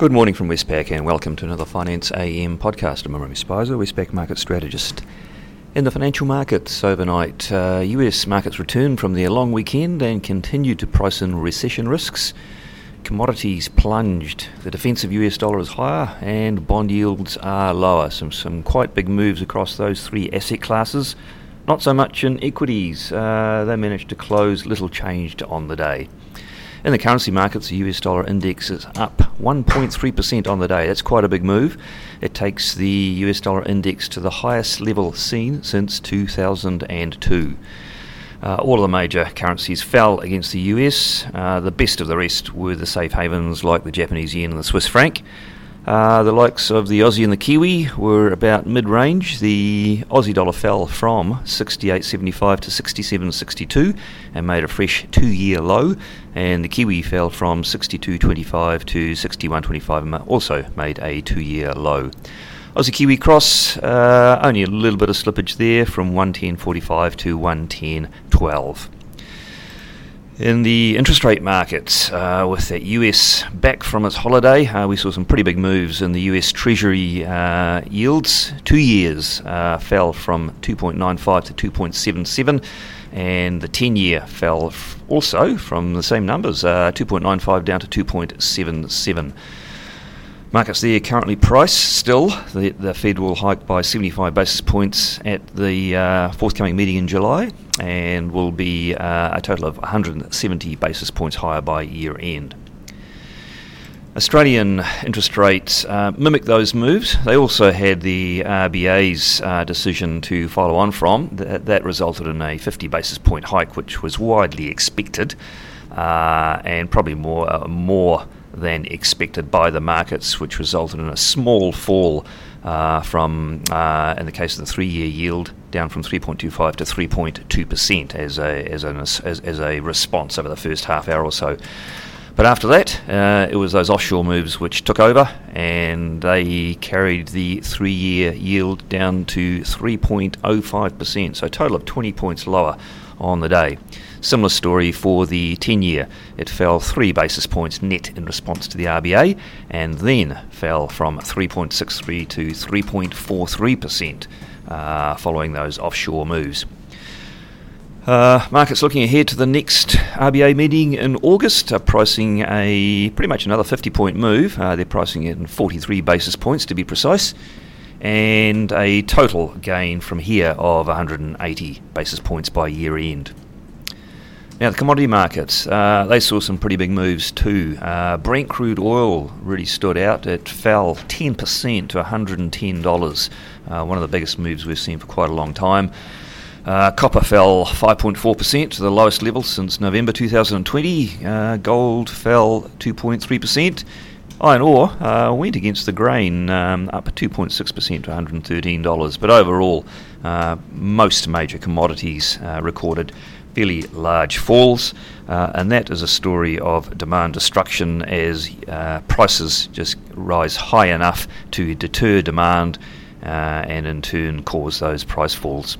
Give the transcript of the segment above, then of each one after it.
Good morning from Westpac and welcome to another Finance AM podcast. I'm Imre Speizer, Westpac market strategist. In the financial markets overnight, uh, US markets returned from their long weekend and continued to price in recession risks. Commodities plunged. The defensive US dollar is higher and bond yields are lower. Some, some quite big moves across those three asset classes. Not so much in equities. Uh, they managed to close little changed on the day. In the currency markets, the US dollar index is up 1.3% on the day. That's quite a big move. It takes the US dollar index to the highest level seen since 2002. Uh, all of the major currencies fell against the US. Uh, the best of the rest were the safe havens like the Japanese yen and the Swiss franc. Uh, the likes of the Aussie and the Kiwi were about mid-range. The Aussie dollar fell from 68.75 to 67.62 and made a fresh two-year low, and the Kiwi fell from 62.25 to 61.25 and also made a two-year low. Aussie Kiwi cross, uh, only a little bit of slippage there from 110.45 to 110.12. In the interest rate markets, uh, with the US back from its holiday, uh, we saw some pretty big moves in the US Treasury uh, yields. Two years uh, fell from 2.95 to 2.77, and the 10 year fell f- also from the same numbers, uh, 2.95 down to 2.77. Markets there currently priced still. The, the Fed will hike by 75 basis points at the uh, forthcoming meeting in July and will be uh, a total of 170 basis points higher by year end. Australian interest rates uh, mimic those moves. They also had the RBA's uh, decision to follow on from. That, that, resulted in a 50 basis point hike, which was widely expected uh, and probably more uh, more than expected by the markets, which resulted in a small fall uh, from, uh, in the case of the three-year yield, down from 3.25 to 3.2 percent as a as, as, as a response over the first half hour or so. But after that, uh, it was those offshore moves which took over, and they carried the three-year yield down to 3.05 percent, so a total of 20 points lower on the day. Similar story for the 10 year. It fell three basis points net in response to the RBA and then fell from 3.63 to 3.43% uh, following those offshore moves. Uh, markets looking ahead to the next RBA meeting in August, are pricing a pretty much another 50 point move. Uh, they're pricing it in 43 basis points to be precise and a total gain from here of 180 basis points by year end. Now, the commodity markets, uh, they saw some pretty big moves too. Uh, Brent crude oil really stood out. It fell 10% to $110, uh, one of the biggest moves we've seen for quite a long time. Uh, copper fell 5.4% to the lowest level since November 2020. Uh, gold fell 2.3%. Iron ore uh, went against the grain, um, up 2.6% to $113. But overall, uh, most major commodities uh, recorded fairly large falls, uh, and that is a story of demand destruction as uh, prices just rise high enough to deter demand uh, and in turn cause those price falls.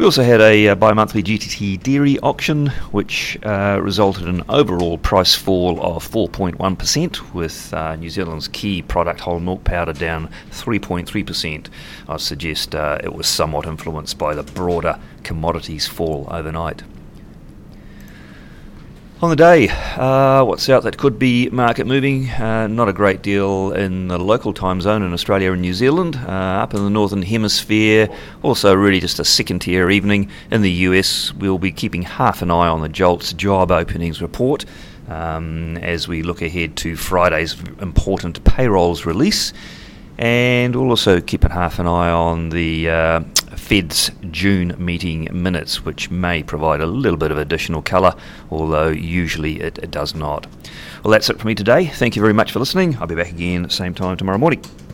We also had a uh, bi monthly GDT dairy auction, which uh, resulted in an overall price fall of 4.1%, with uh, New Zealand's key product, whole milk powder, down 3.3%. I suggest uh, it was somewhat influenced by the broader commodities fall overnight. On the day, uh, what's out that could be market moving? Uh, not a great deal in the local time zone in Australia and New Zealand. Uh, up in the northern hemisphere, also really just a second tier evening. In the US, we'll be keeping half an eye on the JOLTS job openings report um, as we look ahead to Friday's important payrolls release. And we'll also keep an half an eye on the uh, Fed's June meeting minutes, which may provide a little bit of additional colour, although usually it, it does not. Well, that's it for me today. Thank you very much for listening. I'll be back again same time tomorrow morning.